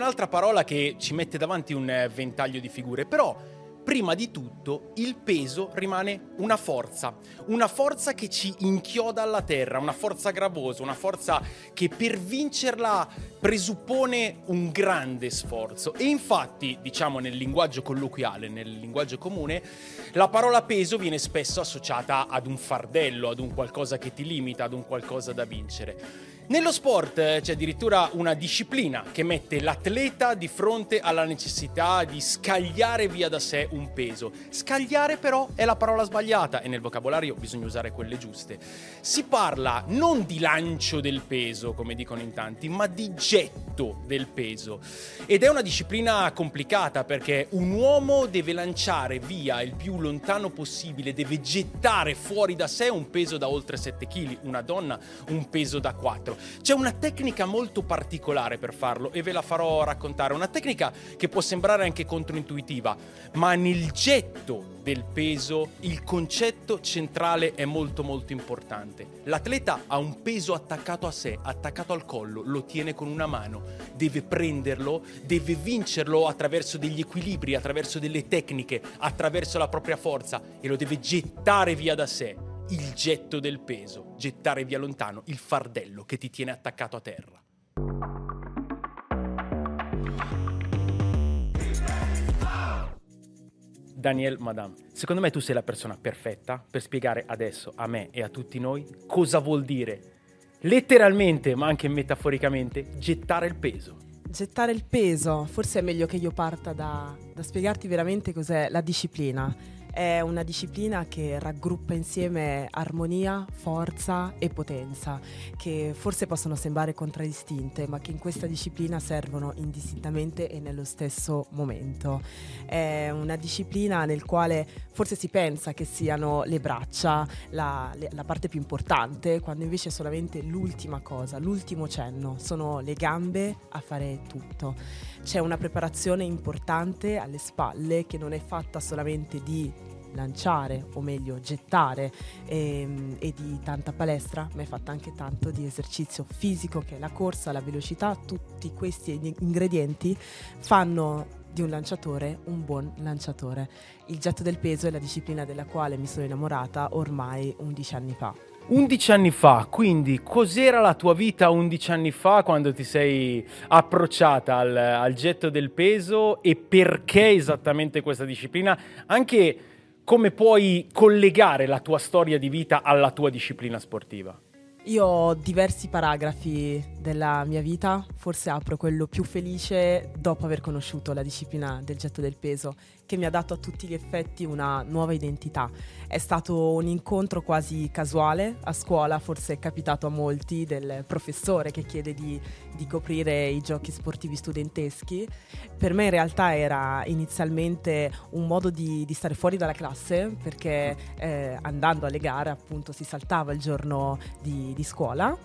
un'altra parola che ci mette davanti un eh, ventaglio di figure, però prima di tutto il peso rimane una forza, una forza che ci inchioda alla terra, una forza gravosa, una forza che per vincerla presuppone un grande sforzo. E infatti, diciamo nel linguaggio colloquiale, nel linguaggio comune, la parola peso viene spesso associata ad un fardello, ad un qualcosa che ti limita, ad un qualcosa da vincere. Nello sport eh, c'è addirittura una disciplina che mette l'atleta di fronte alla necessità di scagliare via da sé un peso. Scagliare però è la parola sbagliata e nel vocabolario bisogna usare quelle giuste. Si parla non di lancio del peso, come dicono in tanti, ma di getto del peso. Ed è una disciplina complicata perché un uomo deve lanciare via il più lontano possibile, deve gettare fuori da sé un peso da oltre 7 kg, una donna un peso da 4. C'è una tecnica molto particolare per farlo e ve la farò raccontare. Una tecnica che può sembrare anche controintuitiva, ma nel getto del peso il concetto centrale è molto molto importante. L'atleta ha un peso attaccato a sé, attaccato al collo, lo tiene con una mano, deve prenderlo, deve vincerlo attraverso degli equilibri, attraverso delle tecniche, attraverso la propria forza e lo deve gettare via da sé il getto del peso, gettare via lontano il fardello che ti tiene attaccato a terra. Daniel Madame, secondo me tu sei la persona perfetta per spiegare adesso a me e a tutti noi cosa vuol dire letteralmente, ma anche metaforicamente, gettare il peso. Gettare il peso, forse è meglio che io parta da, da spiegarti veramente cos'è la disciplina è una disciplina che raggruppa insieme armonia, forza e potenza, che forse possono sembrare contraddistinte, ma che in questa disciplina servono indistintamente e nello stesso momento. È una disciplina nel quale forse si pensa che siano le braccia la, la parte più importante, quando invece è solamente l'ultima cosa, l'ultimo cenno, sono le gambe a fare tutto. C'è una preparazione importante alle spalle che non è fatta solamente di lanciare o meglio gettare e, ehm, e, di tanta palestra ma è fatta anche tanto di esercizio fisico che è la corsa, la velocità, tutti questi ingredienti fanno di un lanciatore un buon lanciatore. Il getto del peso è la disciplina della quale mi sono innamorata ormai 11 anni fa. 11 anni fa, quindi cos'era la tua vita 11 anni fa quando ti sei approcciata al, al getto del peso e perché esattamente questa disciplina? Anche come puoi collegare la tua storia di vita alla tua disciplina sportiva? Io ho diversi paragrafi della mia vita, forse apro quello più felice dopo aver conosciuto la disciplina del getto del peso, che mi ha dato a tutti gli effetti una nuova identità. È stato un incontro quasi casuale a scuola, forse è capitato a molti, del professore che chiede di, di coprire i giochi sportivi studenteschi. Per me in realtà era inizialmente un modo di, di stare fuori dalla classe, perché eh, andando alle gare appunto si saltava il giorno di, di scuola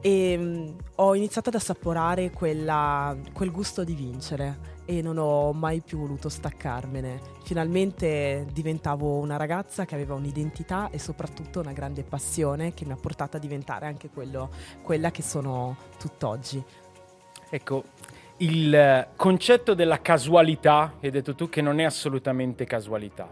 e um, ho iniziato ad assaporare quella, quel gusto di vincere e non ho mai più voluto staccarmene. Finalmente diventavo una ragazza che aveva un'identità e soprattutto una grande passione che mi ha portato a diventare anche quello, quella che sono tutt'oggi. Ecco, il concetto della casualità, hai detto tu, che non è assolutamente casualità.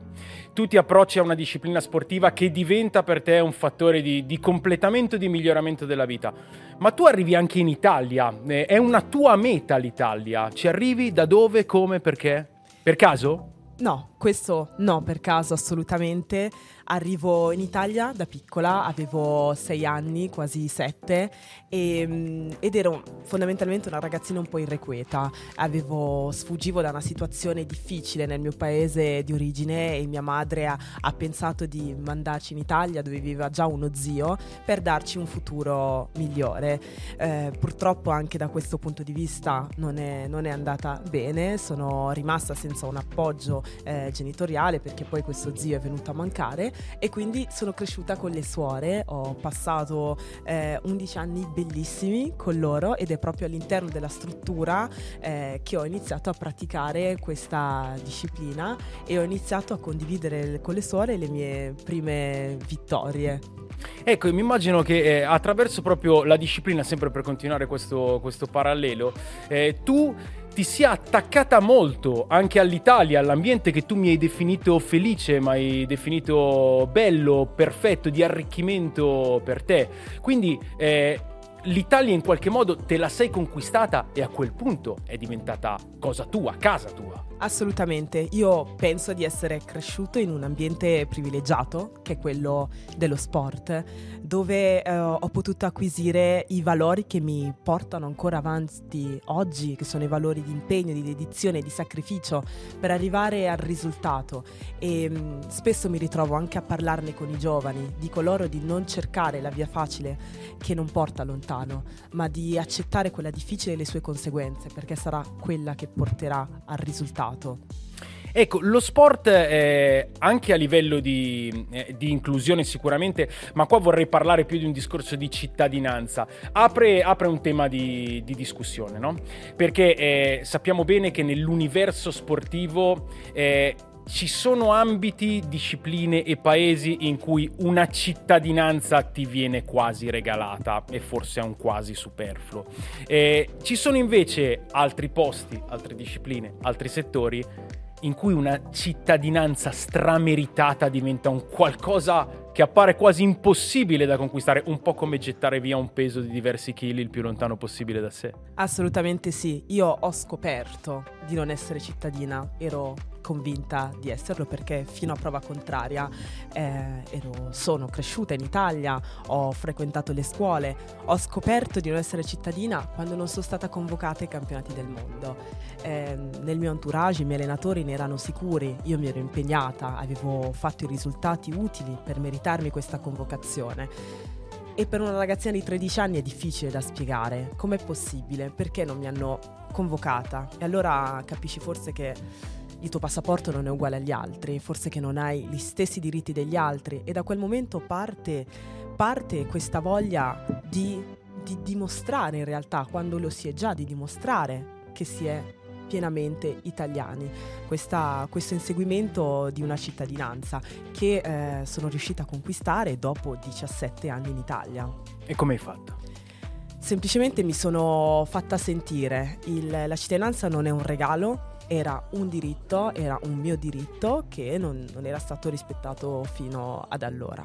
Tu ti approcci a una disciplina sportiva che diventa per te un fattore di, di completamento di miglioramento della vita. Ma tu arrivi anche in Italia, eh, è una tua meta l'Italia. Ci arrivi da dove, come, perché? Per caso? No, questo no, per caso assolutamente. Arrivo in Italia da piccola, avevo sei anni, quasi sette, e, mm, ed ero fondamentalmente una ragazzina un po' irrequieta. Avevo, sfuggivo da una situazione difficile nel mio paese di origine e mia madre ha, ha pensato di mandarci in Italia, dove viveva già uno zio, per darci un futuro migliore. Eh, purtroppo anche da questo punto di vista non è, non è andata bene, sono rimasta senza un appoggio eh, genitoriale perché poi questo zio è venuto a mancare e quindi sono cresciuta con le suore, ho passato eh, 11 anni bellissimi con loro ed è proprio all'interno della struttura eh, che ho iniziato a praticare questa disciplina e ho iniziato a condividere con le suore le mie prime vittorie. Ecco, mi immagino che eh, attraverso proprio la disciplina, sempre per continuare questo, questo parallelo, eh, tu ti sia attaccata molto anche all'Italia, all'ambiente che tu mi hai definito felice, ma hai definito bello, perfetto, di arricchimento per te. Quindi eh, l'Italia in qualche modo te la sei conquistata e a quel punto è diventata cosa tua, casa tua. Assolutamente, io penso di essere cresciuto in un ambiente privilegiato, che è quello dello sport, dove eh, ho potuto acquisire i valori che mi portano ancora avanti oggi, che sono i valori di impegno, di dedizione, di sacrificio per arrivare al risultato. E mh, mm, spesso mi ritrovo anche a parlarne con i giovani, dico loro di non cercare la via facile che non porta lontano, ma di accettare quella difficile e le sue conseguenze, perché sarà quella che porterà al risultato. Ecco, lo sport eh, anche a livello di, eh, di, inclusione sicuramente, ma qua vorrei parlare più di un discorso di cittadinanza, apre, apre un tema di, di discussione, no? Perché eh, sappiamo bene che nell'universo sportivo eh, ci sono ambiti, discipline e paesi in cui una cittadinanza ti viene quasi regalata e forse è un quasi superfluo. Eh, ci sono invece altri posti, altre discipline, altri settori in cui una cittadinanza strameritata diventa un qualcosa che appare quasi impossibile da conquistare, un po' come gettare via un peso di diversi chili il più lontano possibile da sé. Assolutamente sì, io ho scoperto di non essere cittadina, ero convinta di esserlo perché fino a prova contraria eh, ero, sono cresciuta in Italia, ho frequentato le scuole, ho scoperto di non essere cittadina quando non sono stata convocata ai campionati del mondo. Eh, nel mio entourage i miei allenatori ne erano sicuri, io mi ero impegnata, avevo fatto i risultati utili per meritarmi questa convocazione. E per una ragazzina di 13 anni è difficile da spiegare. Com'è possibile? Perché non mi hanno convocata? E allora capisci forse che il tuo passaporto non è uguale agli altri, forse che non hai gli stessi diritti degli altri e da quel momento parte, parte questa voglia di, di dimostrare in realtà, quando lo si è già, di dimostrare che si è pienamente italiani, Questa, questo inseguimento di una cittadinanza che eh, sono riuscita a conquistare dopo 17 anni in Italia. E come hai fatto? Semplicemente mi sono fatta sentire, Il, la cittadinanza non è un regalo, era un diritto, era un mio diritto che non, non era stato rispettato fino ad allora.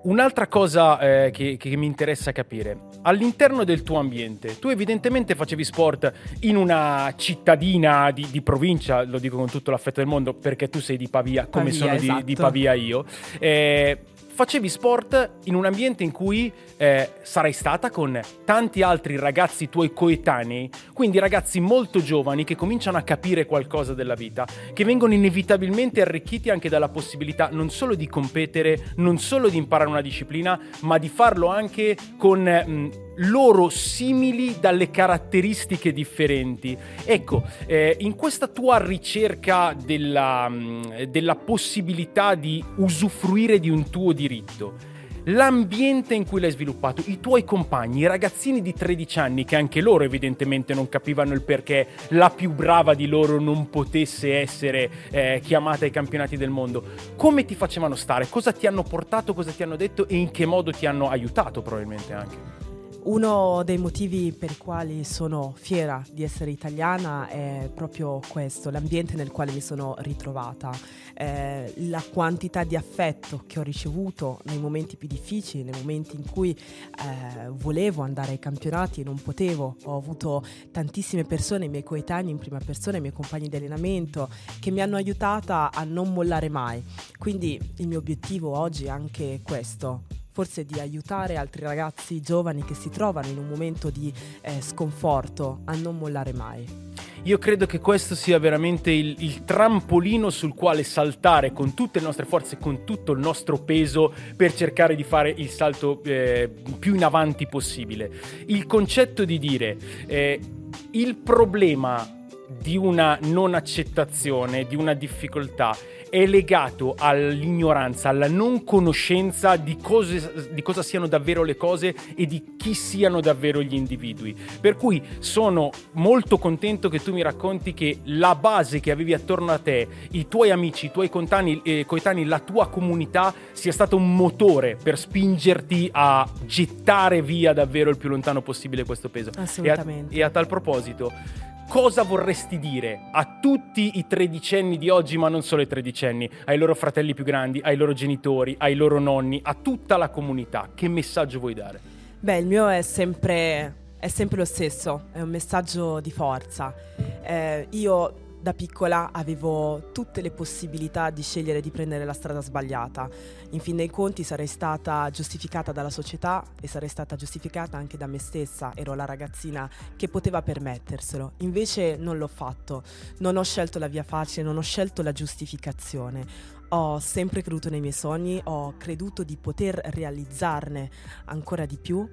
Un'altra cosa eh, che, che, mi interessa capire, all'interno del tuo ambiente, tu evidentemente facevi sport in una cittadina di, di provincia, lo dico con tutto l'affetto del mondo perché tu sei di Pavia, come Pavia, sono esatto. di, di, esatto. Pavia io, eh, facevi sport in un ambiente in cui eh, sarai stata con tanti altri ragazzi tuoi coetanei, quindi ragazzi molto giovani che cominciano a capire qualcosa della vita, che vengono inevitabilmente arricchiti anche dalla possibilità non solo di competere, non solo di imparare una disciplina, ma di farlo anche con... Mh, mm, loro simili dalle caratteristiche differenti. Ecco, eh, in questa tua ricerca della, mm, della possibilità di usufruire di un tuo diritto, l'ambiente in cui l'hai sviluppato, i tuoi compagni, i ragazzini di 13 anni che anche loro evidentemente non capivano il perché la più brava di loro non potesse essere eh, chiamata ai campionati del mondo, come ti facevano stare, cosa ti hanno portato, cosa ti hanno detto e in che modo ti hanno aiutato probabilmente anche. Uno dei motivi per i quali sono fiera di essere italiana è proprio questo, l'ambiente nel quale mi sono ritrovata, eh, la quantità di affetto che ho ricevuto nei momenti più difficili, nei momenti in cui eh, volevo andare ai campionati e non potevo. Ho avuto tantissime persone, i miei coetanei in prima persona, i miei compagni di allenamento, che mi hanno aiutata a non mollare mai. Quindi il mio obiettivo oggi è anche questo, forse di aiutare altri ragazzi giovani che si trovano in un momento di eh, sconforto a non mollare mai. Io credo che questo sia veramente il, il, trampolino sul quale saltare con tutte le nostre forze, con tutto il nostro peso per cercare di fare il salto eh, più in avanti possibile. Il concetto di dire eh, il problema di una non accettazione, di una difficoltà, è legato all'ignoranza, alla non conoscenza di, cose, di, cosa siano davvero le cose e di chi siano davvero gli individui. Per cui sono molto contento che tu mi racconti che la base che avevi attorno a te, i tuoi amici, i tuoi coetanei, eh, coetanei la tua comunità sia stato un motore per spingerti a gettare via davvero il più lontano possibile questo peso. Assolutamente. E a, e a tal proposito, cosa vorresti dire a tutti i tredicenni di oggi, ma non solo ai tredicenni, ai loro fratelli più grandi, ai loro genitori, ai loro nonni, a tutta la comunità? Che messaggio vuoi dare? Beh, il mio è sempre, è sempre lo stesso, è un messaggio di forza. Eh, io da piccola avevo tutte le possibilità di scegliere di prendere la strada sbagliata. In fin dei conti sarei stata giustificata dalla società e sarei stata giustificata anche da me stessa. Ero la ragazzina che poteva permetterselo. Invece non l'ho fatto. Non ho scelto la via facile, non ho scelto la giustificazione. Ho sempre creduto nei miei sogni, ho creduto di poter realizzarne ancora di più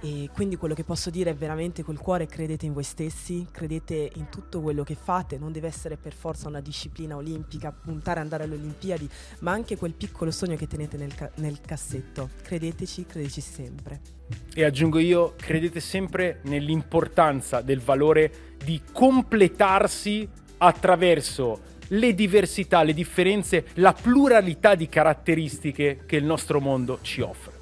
e quindi quello che posso dire è veramente col cuore credete in voi stessi, credete in tutto quello che fate, non deve essere per forza una disciplina olimpica, puntare ad andare alle Olimpiadi, ma anche quel piccolo sogno che tenete nel, ca- nel cassetto. Credeteci, credeteci sempre. E aggiungo io, credete sempre nell'importanza del valore di completarsi attraverso le diversità, le differenze, la pluralità di caratteristiche che il nostro mondo ci offre.